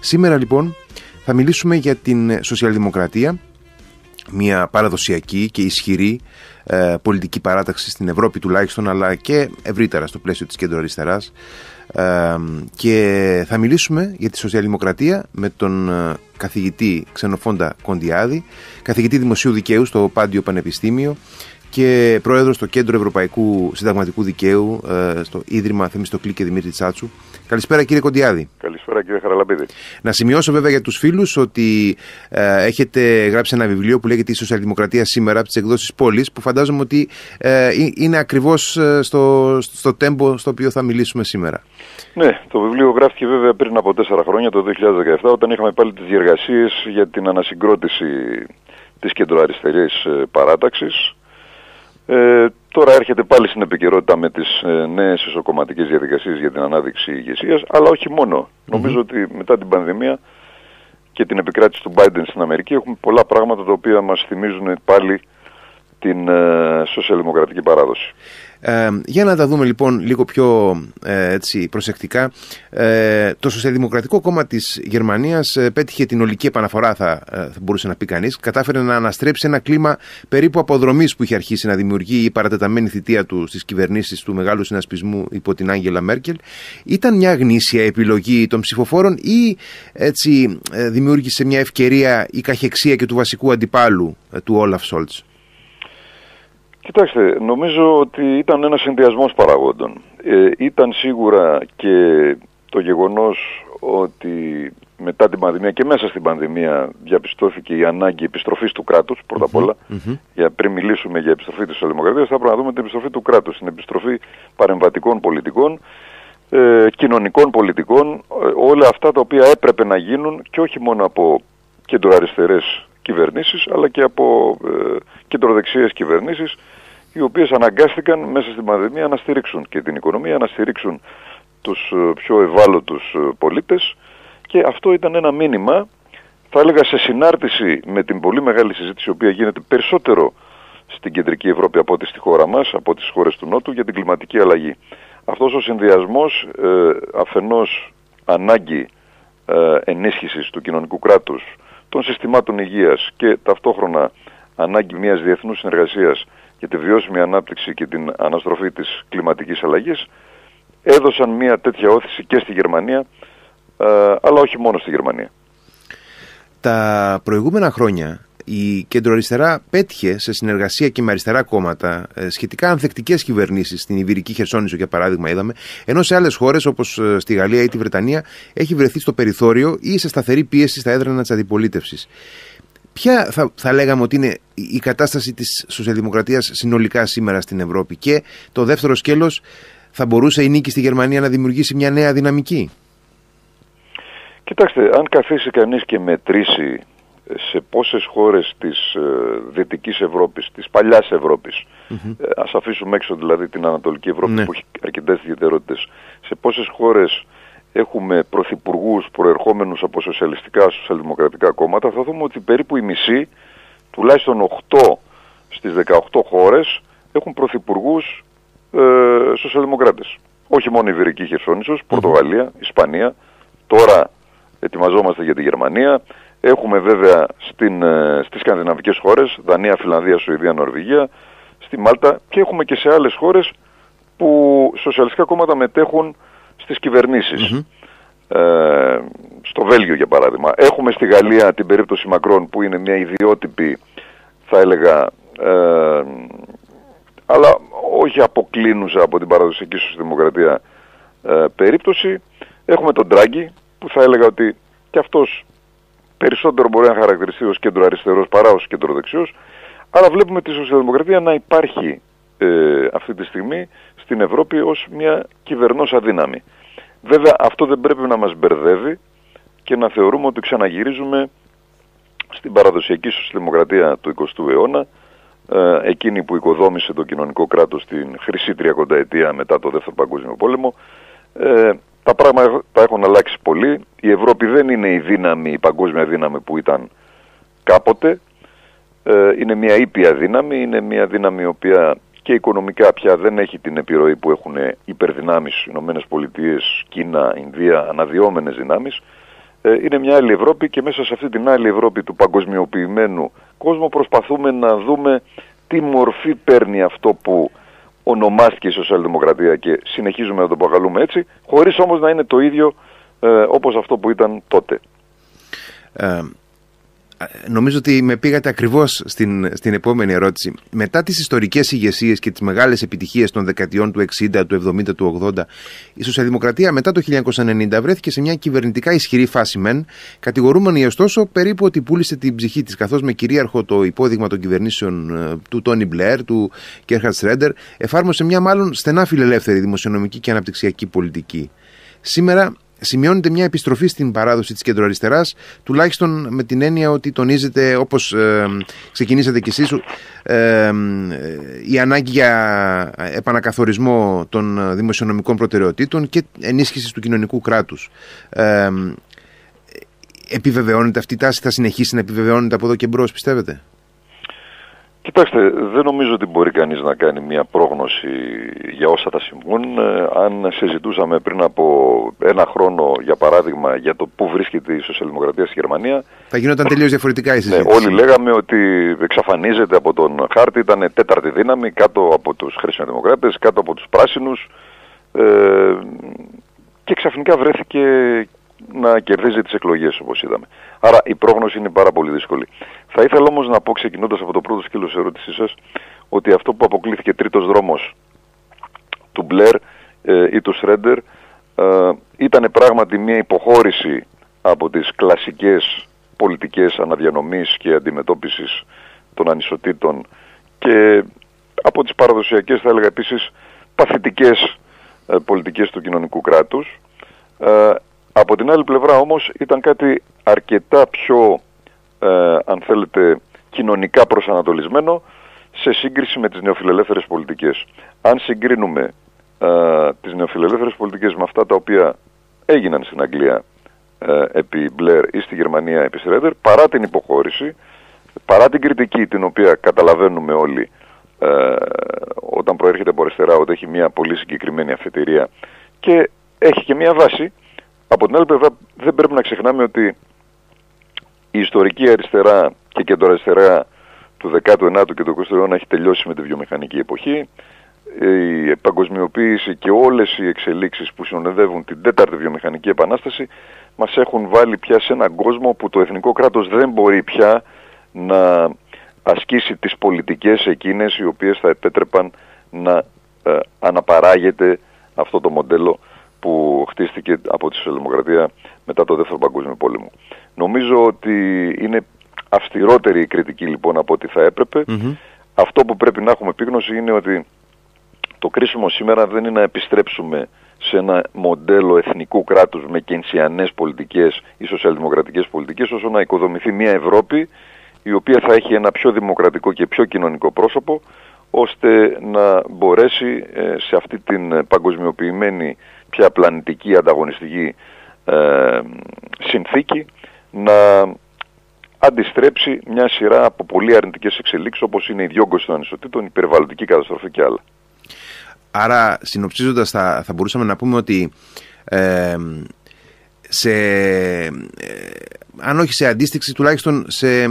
Σήμερα λοιπόν θα μιλήσουμε για την σοσιαλδημοκρατία, μια παραδοσιακή και ισχυρή ε, πολιτική παράταξη στην Ευρώπη τουλάχιστον αλλά και ευρύτερα στο πλαίσιο της κέντρο αριστεράς ε, και θα μιλήσουμε για τη σοσιαλδημοκρατία με τον ε, καθηγητή Ξενοφόντα Κοντιάδη καθηγητή Δημοσίου Δικαίου στο Πάντιο Πανεπιστήμιο και πρόεδρος στο Κέντρο Ευρωπαϊκού Συνταγματικού Δικαίου ε, στο Ίδρυμα Θεμιστοκλή και Δημήτρη Τσάτσου. Καλησπέρα κύριε Κοντιάδη. Καλησπέρα κύριε Χαραλαμπίδη. Να σημειώσω βέβαια για τους φίλους ότι ε, έχετε γράψει ένα βιβλίο που λέγεται Η Σοσιαλδημοκρατία σήμερα από τις εκδόσεις Πόλης, που φαντάζομαι ότι ε, είναι ακριβώς στο, στο τέμπο στο οποίο θα μιλήσουμε σήμερα. Ναι, το βιβλίο γράφτηκε βέβαια πριν από τέσσερα χρόνια, το 2017, όταν είχαμε πάλι τις διεργασίες για την ανασυγκρότηση της κεντροαριστερής παράταξης ε, τώρα έρχεται πάλι στην επικαιρότητα με τις ε, νέες ισοκομματικές διαδικασίες για την ανάδειξη ηγεσίας, αλλά όχι Νομίζω ότι μετά την πανδημία και την επικράτηση του Biden στην Αμερική έχουμε πολλά πράγματα τα οποία μας θυμίζουν πάλι την ε, σοσιαλδημοκρατική παράδοση. Ε, για να τα δούμε λοιπόν λίγο πιο ε, έτσι, προσεκτικά. Ε, το Σοσιαλδημοκρατικό Κόμμα της Γερμανίας ε, πέτυχε την ολική επαναφορά, θα, θα μπορούσε να πει κανείς. Κατάφερε να αναστρέψει ένα κλίμα περίπου αποδρομής που είχε αρχίσει να δημιουργεί η παρατεταμένη θητεία του στις κυβερνήσεις του μεγάλου συνασπισμού υπό την Άγγελα Μέρκελ. Ήταν μια γνήσια επιλογή των ψηφοφόρων ή έτσι δημιούργησε μια ευκαιρία η καχεξία και του βασικού αντιπάλου του Όλαφ Σόλτς; Κοιτάξτε, νομίζω ότι ήταν ένας συνδυασμός παραγόντων. Ε, ήταν σίγουρα και το γεγονός ότι μετά την πανδημία και μέσα στην πανδημία διαπιστώθηκε η ανάγκη επιστροφής του κράτους, πρώτα απ' όλα. Για πριν μιλήσουμε για επιστροφή της Σοσιαλδημοκρατίας, θα πρέπει να δούμε την επιστροφή του κράτους, την επιστροφή παρεμβατικών πολιτικών, ε, κοινωνικών πολιτικών, ε, όλα αυτά τα οποία έπρεπε να γίνουν και όχι μόνο από κεντροαριστερές κυβερνήσεις, αλλά και από ε, κεντροδεξιές κυβερνήσεις, οι οποίες αναγκάστηκαν μέσα στην πανδημία να στηρίξουν και την οικονομία, να στηρίξουν τους ε, πιο ευάλωτους ε, πολίτες και αυτό ήταν ένα μήνυμα, θα έλεγα σε συνάρτηση με την πολύ μεγάλη συζήτηση η οποία γίνεται περισσότερο στην κεντρική Ευρώπη από ό,τι στη χώρα μας, από τις χώρες του Νότου για την κλιματική αλλαγή. Αυτός ο συνδυασμός ε, αφενός ανάγκη ε, ενίσχυσης του κοινωνικού κράτους, των συστημάτων υγείας και ταυτόχρονα ανάγκη μιας διεθνούς συνεργασίας για τη βιώσιμη ανάπτυξη και την αναστροφή της κλιματικής αλλαγής έδωσαν μια τέτοια όθηση και στη Γερμανία ε, αλλά όχι μόνο στη Γερμανία. Τα προηγούμενα χρόνια η κεντροαριστερά πέτυχε σε συνεργασία και με αριστερά κόμματα ε, σχετικά ανθεκτικές κυβερνήσεις στην Ιβυρική Χερσόνησο, για παράδειγμα, είδαμε, ενώ σε άλλες χώρες όπως ε, στη Γαλλία ή τη Βρετανία έχει βρεθεί στο περιθώριο ή σε σταθερή πίεση στα έδρανα της αντιπολίτευσης. Ποια θα, θα λέγαμε ότι είναι η κατάσταση της σοσιαλδημοκρατίας συνολικά σήμερα στην Ευρώπη και το δεύτερο σκέλος θα μπορούσε η νίκη στη Γερμανία να δημιουργήσει μια νέα δυναμική; Κοιτάξτε, αν καθίσει κανείς και μετρήσει σε πόσες χώρες της ε, Δυτικής Ευρώπης, της παλιάς Ευρώπης, mm-hmm. ε, ας αφήσουμε έξω δηλαδή την Ανατολική Ευρώπη ναι. που έχει αρκετές ιδιαιτερότητες, σε πόσες χώρες έχουμε πρωθυπουργούς προερχόμενους από σοσιαλιστικά, σοσιαλδημοκρατικά κόμματα, θα δούμε ότι περίπου η μισή, τουλάχιστον 8 στις 18 χώρες, έχουν πρωθυπουργούς ε, σοσιαλδημοκράτες. Όχι μόνο η Βυρική Χερσόνησος, Πορτογαλία, Ισπανία, τώρα ετοιμαζόμαστε για τη Γερμανία, έχουμε βέβαια στην, ε, στις σκανδιναβικές χώρες, Δανία, Φιλανδία, Σουηδία, Νορβηγία, στη Μάλτα. Και έχουμε και σε άλλες χώρες που σοσιαλιστικά κόμματα μετέχουν στις κυβερνησεις Ε, στο Βέλγιο για παράδειγμα. Έχουμε στη Γαλλία την περίπτωση Μακρόν που είναι μια ιδιότυπη θα έλεγα ε, αλλά όχι αποκλίνουσα από την παραδοσιακή δημοκρατία ε, περίπτωση. Έχουμε τον Τράγκη που θα έλεγα ότι και αυτός περισσότερο μπορεί να χαρακτηριστεί ως κέντρο αριστερός παρά ως κέντρο δεξιός. Αλλά βλέπουμε τη σοσιαλδημοκρατία να υπάρχει ε, αυτή τη στιγμή στην Ευρώπη ως μια κυβερνόσα δύναμη. Βέβαια αυτό δεν πρέπει να μας μπερδεύει και να θεωρούμε ότι ξαναγυρίζουμε στην παραδοσιακή σοσιαλδημοκρατία του 20ου αιώνα, ε, εκείνη που οικοδόμησε το κοινωνικό κράτος στην χρυσή τριακονταετία μετά το Δεύτερο Παγκόσμιο Πόλεμο. Ε, τα πράγματα έχουν αλλάξει πολύ. Η Ευρώπη δεν είναι η δύναμη, η παγκόσμια δύναμη που ήταν κάποτε. Ε, είναι μια ήπια δύναμη, είναι μια δύναμη η οποία και οικονομικά πια δεν έχει την επιρροή που έχουν υπερδυνάμεις Ηνωμένες Πολιτείες, Κίνα, Ινδία, αναδυόμενες δυνάμεις. ε, είναι μια άλλη Ευρώπη και μέσα σε αυτή την άλλη Ευρώπη του παγκοσμιοποιημένου κόσμου προσπαθούμε να δούμε τι μορφή παίρνει αυτό που ονομάστηκε η σοσιαλδημοκρατία και συνεχίζουμε να το αποκαλούμε έτσι, χωρίς όμως να είναι το ίδιο ε, όπως αυτό που ήταν τότε. Ε, νομίζω ότι με πήγατε ακριβώς στην, στην επόμενη ερώτηση. Μετά τις ιστορικές ηγεσίες και τις μεγάλες επιτυχίες των δεκαετιών του 60, του 70, του 80, η Σοσιαλδημοκρατία μετά το 1990 βρέθηκε σε μια κυβερνητικά ισχυρή φάση μεν, κατηγορούμενη ωστόσο περίπου ότι πούλησε την ψυχή της, καθώς με κυρίαρχο το υπόδειγμα των κυβερνήσεων ε, του Τόνι Μπλερ, του Κέρχαρτ Σρέντερ, εφάρμοσε μια μάλλον στενά φιλελεύθερη δημοσιονομική και αναπτυξιακή πολιτική. Σήμερα σημειώνεται μια επιστροφή στην παράδοση της κεντροαριστεράς τουλάχιστον με την έννοια ότι τονίζεται όπως ε, ξεκινήσατε κι εσείς ε, η ανάγκη για επανακαθορισμό των δημοσιονομικών προτεραιοτήτων και ενίσχυσης του κοινωνικού κράτους. Ε, επιβεβαιώνεται αυτή η τάση, θα συνεχίσει να επιβεβαιώνεται από εδώ και μπρος πιστεύετε; Κοιτάξτε, δεν νομίζω ότι μπορεί κανείς να κάνει μια πρόγνωση για όσα θα συμβούν. Ε, αν συζητούσαμε πριν από ένα χρόνο, για παράδειγμα, για το πού βρίσκεται η σοσιαλδημοκρατία στη Γερμανία... Θα γινόταν τελείως διαφορετικά η ναι, συζήτηση. όλοι λέγαμε ότι εξαφανίζεται από τον χάρτη, ήταν τέταρτη δύναμη κάτω από τους χριστιανοδημοκράτες, κάτω από τους πράσινους ε, και ξαφνικά βρέθηκε να κερδίζει τις εκλογές όπως είδαμε. Άρα η πρόγνωση είναι πάρα πολύ δύσκολη. Θα ήθελα όμως να πω ξεκινώντας από το πρώτο σκέλος ερώτησής σας ότι αυτό που αποκλείθηκε τρίτος δρόμος του Μπλερ ε, ή του Σρέντερ ε, ήταν πράγματι μια υποχώρηση από τις κλασικές πολιτικές αναδιανομής και αντιμετώπισης των ανισοτήτων και από τις παραδοσιακές θα έλεγα επίσης παθητικές ε, πολιτικές του κοινωνικού κράτους ε, από την άλλη πλευρά όμως ήταν κάτι αρκετά πιο, ε, αν θέλετε, κοινωνικά προσανατολισμένο σε σύγκριση με τις νεοφιλελεύθερες πολιτικές. Αν συγκρίνουμε ε, τις νεοφιλελεύθερες πολιτικές με αυτά τα οποία έγιναν στην Αγγλία ε, επί Μπλερ ή στη Γερμανία επί Σρέντερ, παρά την υποχώρηση, παρά την κριτική την οποία καταλαβαίνουμε όλοι ε, όταν προέρχεται από αριστερά ότι έχει μια πολύ συγκεκριμένη αφετηρία και έχει και μια βάση, από την άλλη πλευρά δεν πρέπει να ξεχνάμε ότι η ιστορική αριστερά και κεντροαριστερά του 19ου και του 20ου αιώνα έχει τελειώσει με τη βιομηχανική εποχή. Η παγκοσμιοποίηση και όλες οι εξελίξεις που συνοδεύουν την τέταρτη βιομηχανική επανάσταση μας έχουν βάλει πια σε έναν κόσμο που το εθνικό κράτος δεν μπορεί πια να ασκήσει τις πολιτικές εκείνες οι οποίες θα επέτρεπαν να ε, αναπαράγεται αυτό το μοντέλο που χτίστηκε από τη Σοσιαλδημοκρατία μετά το Δεύτερο Παγκόσμιο Πόλεμο. Νομίζω ότι είναι αυστηρότερη η κριτική λοιπόν από ό,τι θα έπρεπε. Αυτό που πρέπει να έχουμε επίγνωση είναι ότι το κρίσιμο σήμερα δεν είναι να επιστρέψουμε σε ένα μοντέλο εθνικού κράτους με κενσιανές πολιτικές ή σοσιαλδημοκρατικές πολιτικές όσο να οικοδομηθεί μια Ευρώπη η οποία θα έχει ένα πιο δημοκρατικό και πιο κοινωνικό πρόσωπο ώστε να μπορέσει ε, σε αυτή την παγκοσμιοποιημένη πια πλανητική ανταγωνιστική ε, συνθήκη να αντιστρέψει μια σειρά από πολύ αρνητικές εξελίξεις όπως είναι η διόγκωση των ανισοτήτων, η περιβαλλοντική καταστροφή και άλλα. Άρα συνοψίζοντας θα, θα μπορούσαμε να πούμε ότι ε, σε, ε, αν όχι σε αντίστοιξη τουλάχιστον σε ε,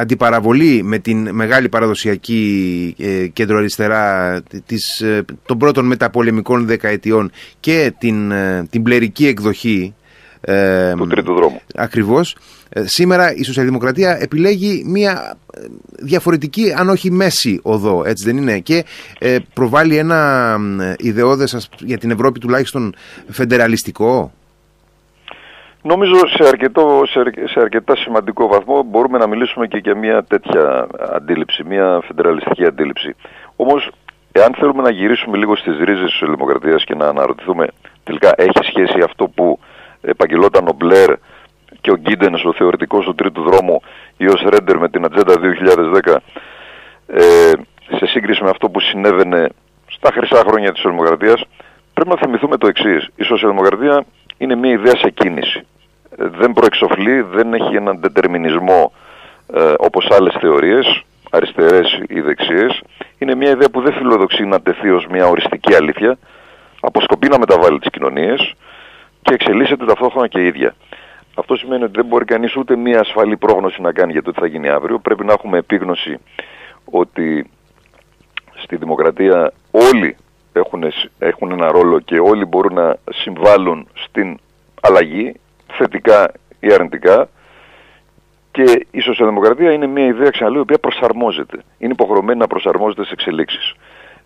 αντιπαραβολή με την μεγάλη παραδοσιακή ε, κέντρο αριστερά της, ε, των πρώτων μεταπολεμικών δεκαετιών και την, ε, την πλερική εκδοχή ε, του τρίτου δρόμου. Ακριβώς. Σήμερα η σοσιαλδημοκρατία επιλέγει μια διαφορετική αν όχι μέση οδό, έτσι δεν είναι, και προβάλλει ένα ιδεώδες για την Ευρώπη τουλάχιστον φεντεραλιστικό. Νομίζω σε, αρκετό, σε, αρκετά σημαντικό βαθμό μπορούμε να μιλήσουμε και για μια τέτοια αντίληψη, μια φεντεραλιστική αντίληψη. Όμως, εάν θέλουμε να γυρίσουμε λίγο στις ρίζες της δημοκρατίας και να αναρωτηθούμε τελικά έχει σχέση αυτό που επαγγελόταν ο Μπλερ και ο Γκίντενς, ο θεωρητικός του τρίτου δρόμου ή ο Σρέντερ με την Ατζέντα 2010 ε, σε σύγκριση με αυτό που συνέβαινε στα χρυσά χρόνια της δημοκρατίας πρέπει να θυμηθούμε το εξής. Η σοσιαλδημοκρατία είναι μια ιδέα σε κίνηση δεν προεξοφλεί, δεν έχει έναν δετερμινισμό ε, όπως άλλες θεωρίες, αριστερές ή δεξιές. Είναι μια ιδέα που δεν φιλοδοξεί να τεθεί ως μια οριστική αλήθεια, αποσκοπεί να μεταβάλει τις κοινωνίες και εξελίσσεται ταυτόχρονα και η ίδια. Αυτό σημαίνει ότι δεν μπορεί κανείς ούτε μία ασφαλή πρόγνωση να κάνει για το τι θα γίνει αύριο. Πρέπει να έχουμε επίγνωση ότι στη δημοκρατία όλοι έχουν, έχουν ένα ρόλο και όλοι μπορούν να συμβάλλουν στην αλλαγή, θετικά ή αρνητικά. Και η σοσιαλδημοκρατία είναι μια ιδέα, ξαναλέω, η οποία προσαρμόζεται. Είναι υποχρεωμένη να προσαρμόζεται σε εξελίξεις.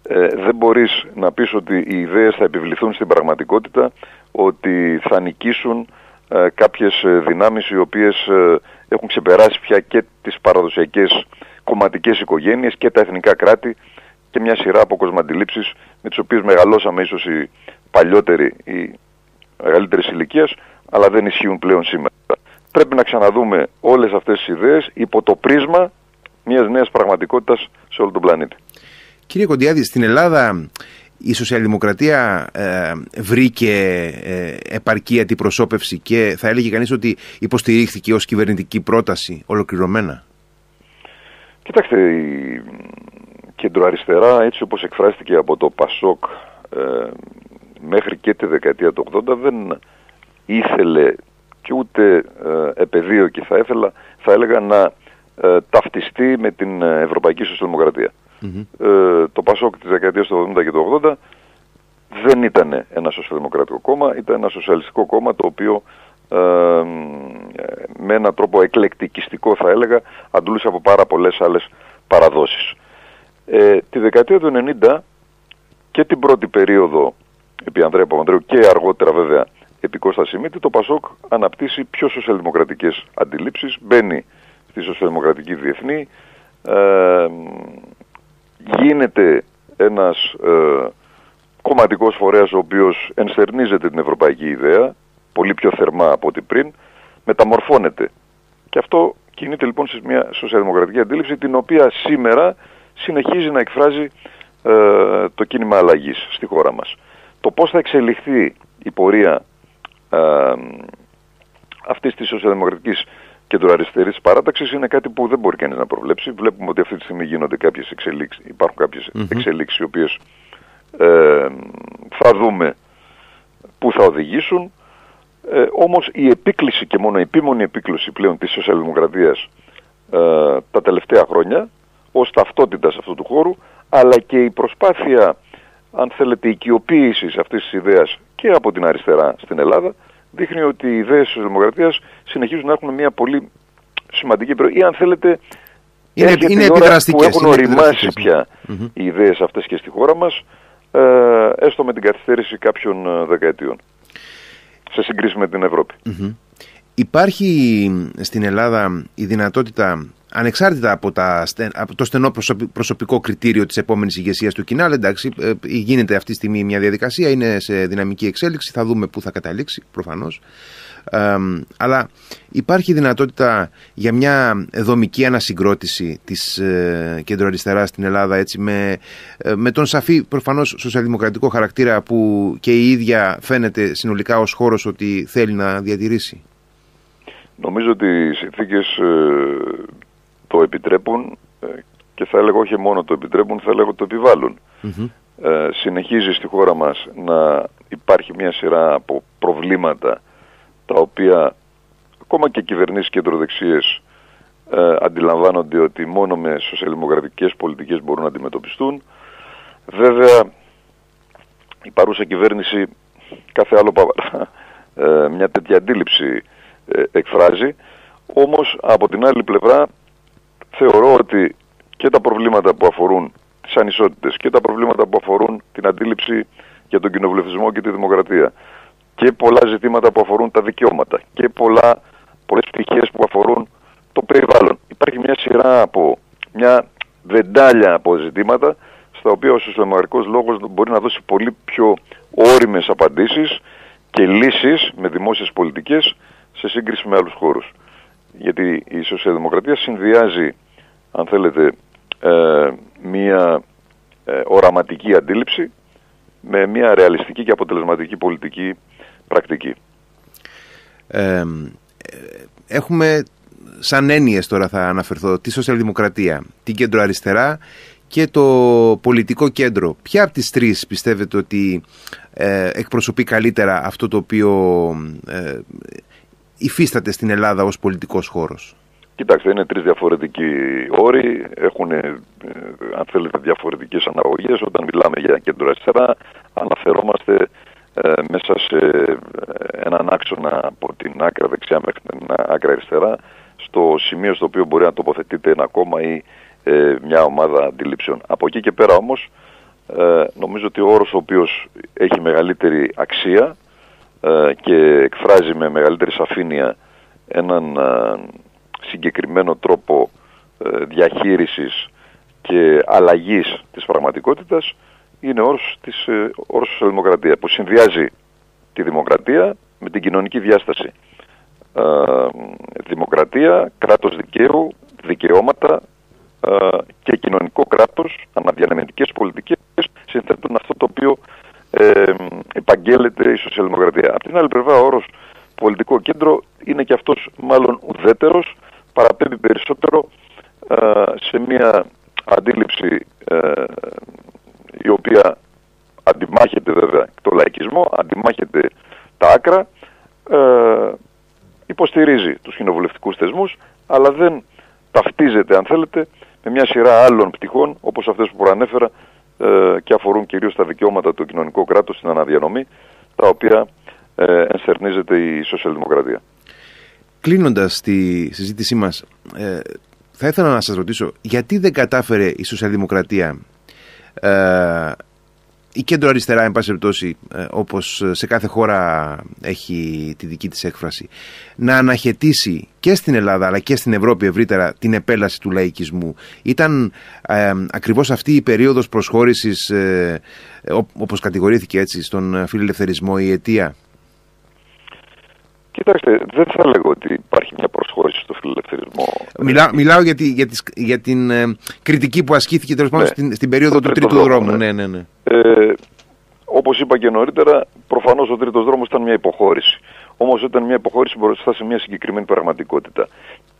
Ε, δεν μπορείς να πεις ότι οι ιδέες θα επιβληθούν στην πραγματικότητα, ότι θα νικήσουν ε, κάποιες ε, δυνάμεις οι οποίες ε, έχουν ξεπεράσει πια και τις παραδοσιακές κομματικές οικογένειες και τα εθνικά κράτη και μια σειρά από κοσμαντιλήψεις με τις οποίες μεγαλώσαμε ίσως οι παλιότεροι, οι μεγαλύτερες ηλικία, αλλά δεν ισχύουν πλέον σήμερα. Πρέπει να ξαναδούμε όλες αυτές τις ιδέες υπό το πρίσμα μιας νέας πραγματικότητας σε όλο τον πλανήτη. Κύριε Κοντιάδη, στην Ελλάδα η σοσιαλδημοκρατία ε, βρήκε ε, επαρκή αντιπροσώπευση και θα έλεγε κανείς ότι υποστηρίχθηκε ως κυβερνητική πρόταση ολοκληρωμένα; Κοιτάξτε, η κεντροαριστερά έτσι όπως εκφράστηκε από το ΠΑΣΟΚ ε, μέχρι και τη δεκαετία του 80 δεν ήθελε και ούτε ε, επεδίωκε θα, ήθελα, θα έλεγα να ε, ταυτιστεί με την Ευρωπαϊκή Σοσιαλδημοκρατία. Ε, το ΠΑΣΟΚ της δεκαετίας του 80 και του 80 δεν ήταν ένα σοσιαλδημοκρατικό κόμμα, ήταν ένα σοσιαλιστικό κόμμα το οποίο ε, με έναν τρόπο εκλεκτικιστικό θα έλεγα αντλούσε από πάρα πολλές άλλες παραδόσεις. Ε, τη δεκαετία του 90 και την πρώτη περίοδο επί Ανδρέα Παπανδρέου και αργότερα βέβαια επί Κώστα Σιμίτη, το ΠΑΣΟΚ αναπτύσσει πιο σοσιαλδημοκρατικές αντιλήψεις, μπαίνει στη σοσιαλδημοκρατική διεθνή, ε, γίνεται ένας ε, κομματικός φορέας ο οποίος ενστερνίζεται την ευρωπαϊκή ιδέα, πολύ πιο θερμά από ό,τι πριν, μεταμορφώνεται. Και αυτό κινείται λοιπόν σε μια σοσιαλδημοκρατική αντίληψη την οποία σήμερα συνεχίζει να εκφράζει ε, το κίνημα αλλαγής στη χώρα μας. Το πώς θα εξελιχθεί η πορεία ε, αυτής της σοσιαλδημοκρατικής κεντροαριστερής παράταξης είναι κάτι που δεν μπορεί κανείς να προβλέψει. Βλέπουμε ότι αυτή τη στιγμή γίνονται κάποιες εξελίξεις, υπάρχουν κάποιες εξελίξεις οι οποίες ε, θα δούμε πού θα οδηγήσουν. Ε, όμως η επίκληση και μόνο η επίμονη επίκληση πλέον της σοσιαλδημοκρατίας ε, τα τελευταία χρόνια ως ταυτότητας αυτού του χώρου αλλά και η προσπάθεια αν θέλετε οικειοποίησης αυτής της ιδέας και από την αριστερά στην Ελλάδα δείχνει ότι οι ιδέες της δημοκρατίας συνεχίζουν να έχουν μια πολύ σημαντική προϊόν ή αν θέλετε είναι, είναι που έχουν οριμάσει πια οι ιδέες αυτές και στη χώρα μας ε, έστω με την καθυστέρηση κάποιων ε, δεκαετιών σε συγκρίση με την ευρωπη Υπάρχει στην Ελλάδα η δυνατότητα ανεξάρτητα από, τα, από το στενό προσωπικό κριτήριο της επόμενης ηγεσίας του κοινάλ, εντάξει, ε, γίνεται αυτή τη στιγμή μια διαδικασία, είναι σε δυναμική εξέλιξη, θα δούμε πού θα καταλήξει προφανώς. αλλά υπάρχει δυνατότητα για μια δομική ανασυγκρότηση της ε, κεντροαριστεράς στην Ελλάδα έτσι, με, ε, με τον σαφή προφανώς σοσιαλδημοκρατικό χαρακτήρα που και η ίδια φαίνεται συνολικά ως χώρος ότι θέλει να διατηρήσει. Νομίζω ότι οι συνθήκες ε, το επιτρέπουν ε, και θα έλεγα όχι μόνο το επιτρέπουν, θα λέγω το επιβαλλουν Ε, συνεχίζει στη χώρα μας να υπάρχει μια σειρά από προβλήματα τα οποία ακόμα και κυβερνήσεις κεντροδεξίες ε, αντιλαμβάνονται ότι μόνο με σοσιαλδημοκρατικές πολιτικές μπορούν να αντιμετωπιστούν. Βέβαια η παρούσα κυβέρνηση κάθε άλλο ε, μια τέτοια αντίληψη ε, εκφράζει. Όμως από την άλλη πλευρά θεωρώ ότι και τα προβλήματα που αφορούν τις ανισότητες και τα προβλήματα που αφορούν την αντίληψη για τον κοινοβουλευτισμό και τη δημοκρατία και πολλά ζητήματα που αφορούν τα δικαιώματα και πολλά, πολλές πτυχές που αφορούν το περιβάλλον. Υπάρχει μια σειρά από μια βεντάλια από ζητήματα στα οποία ο σοσιαλδημοκρατικός λόγος μπορεί να δώσει πολύ πιο όριμες απαντήσεις και λύσεις με δημόσιες πολιτικές σε σύγκριση με άλλους χώρους. Γιατί η σοσιαλδημοκρατία συνδυάζει, αν θέλετε, ε, μία ε, οραματική αντίληψη με μία ρεαλιστική και αποτελεσματική πολιτική πρακτική. Ε, έχουμε σαν έννοιες τώρα θα αναφερθώ τη σοσιαλδημοκρατία, την κέντρο αριστερά και το πολιτικό κέντρο. Ποια από τις τρεις πιστεύετε ότι εκπροσωπεί καλύτερα αυτό το οποίο υφίσταται στην Ελλάδα ως πολιτικός χώρος; Κοιτάξτε, είναι τρεις διαφορετικοί όροι, έχουν, ε, αν θέλετε, διαφορετικές αναγωγές. Όταν μιλάμε για κέντρο αριστερά, αναφερόμαστε ε, μέσα σε ε, έναν άξονα από την άκρα δεξιά μέχρι την άκρα αριστερά, στο σημείο στο οποίο μπορεί να τοποθετείται ένα κόμμα ή ε, μια ομάδα αντιλήψεων. Από εκεί και πέρα όμως, ε, νομίζω ότι ο όρος ο οποίος έχει μεγαλύτερη αξία και εκφράζει με μεγαλύτερη σαφήνεια έναν συγκεκριμένο τρόπο διαχείρισης και αλλαγής της πραγματικότητας είναι όρος της ε, όρος σοσιαλδημοκρατία που συνδυάζει τη δημοκρατία με την κοινωνική διάσταση. Ε, δημοκρατία, κράτος δικαίου, δικαιώματα ε, και κοινωνικό κράτος, αναδιανεμητικές πολιτικές συνθέτουν αυτό το οποίο ε, επαγγέλλεται η σοσιαλδημοκρατία. Από την άλλη πλευρά ο όρος πολιτικό κέντρο είναι και αυτός μάλλον ουδέτερος, παραπέμπει περισσότερο ε, σε μια αντίληψη η οποία αντιμάχεται βέβαια το λαϊκισμό, αντιμάχεται τα άκρα, ε, υποστηρίζει τους κοινοβουλευτικούς θεσμούς, αλλά δεν ταυτίζεται, αν θέλετε, με μια σειρά άλλων πτυχών, όπως αυτές που προανέφερα ε, και αφορούν κυρίως τα δικαιώματα του κοινωνικού κράτους στην αναδιανομή, τα οποία ε, ενστερνίζεται η σοσιαλδημοκρατία. Κλείνοντας τη συζήτησή μας, ε, θα ήθελα να σας ρωτήσω, γιατί δεν κατάφερε η σοσιαλδημοκρατία ε, η κέντρο αριστερά, εν πάση περιπτώσει, ε, όπως σε κάθε χώρα έχει τη δική της έκφραση, να αναχαιτήσει και στην Ελλάδα αλλά και στην Ευρώπη ευρύτερα την επέλαση του λαϊκισμού. Ήταν ε, ακριβώς αυτή η περίοδος προσχώρησης, ε, όπως κατηγορήθηκε έτσι, στον φιλελευθερισμό η αιτία. Κοιτάξτε, δεν θα λέγω ότι υπάρχει μια προσχώρηση στο φιλελευθερισμό. Μιλά, μιλάω για, τη, για, για την ε, κριτική που ασκήθηκε τέλος πάντων ναι. στην, στην περίοδο του τρίτου δρόμου. Ναι. Ναι, ναι, Ε, όπως είπα και νωρίτερα, προφανώς ο τρίτος δρόμος ήταν μια υποχώρηση. Όμως ήταν μια υποχώρηση μπροστά σε μια συγκεκριμένη πραγματικότητα.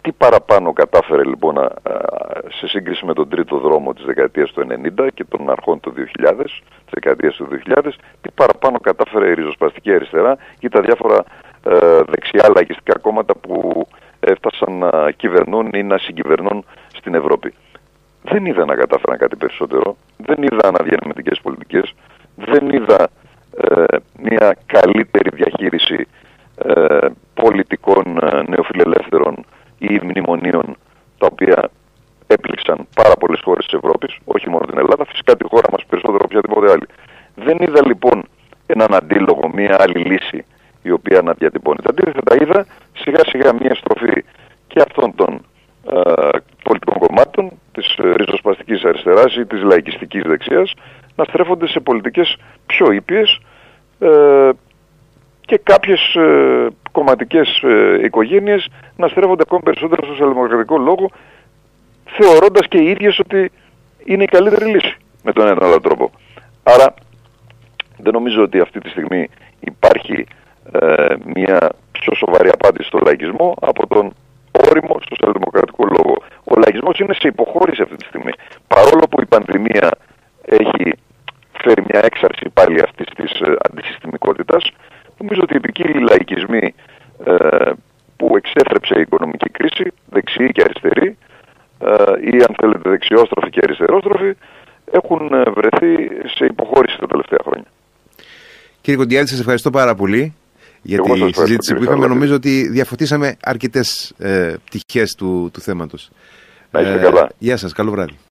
Τι παραπάνω κατάφερε λοιπόν σε σύγκριση με τον τρίτο δρόμο της δεκαετίας του 90 και των αρχών του 2000, της δεκαετίας του 2000, τι παραπάνω κατάφερε η ριζοσπαστική αριστερά ή τα διάφορα ε, δεξιά λαϊκιστικά κόμματα που έφτασαν να κυβερνούν ή να συγκυβερνούν στην Ευρώπη. Δεν είδα να κατάφεραν κάτι περισσότερο, δεν είδα αναδιανεμητικές πολιτικές, δεν είδα ε, μια καλύτερη διαχείριση ε, πολιτικών ε, νεοφιλελεύθερων ή μνημονίων τα οποία έπληξαν πάρα πολλές χώρες της Ευρώπης, όχι μόνο την Ελλάδα, φυσικά τη χώρα μας περισσότερο από οποιαδήποτε άλλη. Δεν είδα λοιπόν έναν αντίλογο, μια άλλη λύση η οποία να διατυπώνεται. Αντίθετα είδα σιγά σιγά μια στροφή και αυτών των ε, πολιτικών κομμάτων της ε, ριζοσπαστικής αριστεράς ή της λαϊκιστικής δεξιάς να στρέφονται σε πολιτικές πιο ήπιες ε, και κάποιες ε, κομματικές ε, οικογένειες να στρέφονται ακόμη περισσότερο στο σοσιαλδημοκρατικό λόγο θεωρώντας και οι ίδιες ότι είναι η καλύτερη λύση με τον ένα άλλο τρόπο. Άρα δεν νομίζω ότι αυτή τη στιγμή υπάρχει ε, μια πιο σοβαρή απάντηση στο λαϊκισμό από τον όριμο σοσιαλδημοκρατικό λόγο. Ο λαϊκισμός είναι σε υποχώρηση αυτή τη στιγμή. Παρόλο που η πανδημία έχει φέρει μια έξαρση πάλι αυτής της ε, αντισυστημικότητας, νομίζω ότι οι επικύλοι λαϊκισμοί ε, που εξέθρεψε η οικονομική κρίση, δεξιοί και αριστεροί, ε, ή αν θέλετε δεξιόστροφοι και αριστερόστροφοι, έχουν ε, βρεθεί σε υποχώρηση τα τελευταία χρόνια. Κύριε Κοντιάλη, σας ευχαριστώ πάρα πολύ για τη συζήτηση που είχαμε. Νομίζω ότι διαφωτίσαμε αρκετές ε, πτυχές του, του θέματος. Να είστε καλά. Γεια σας, καλό βράδυ.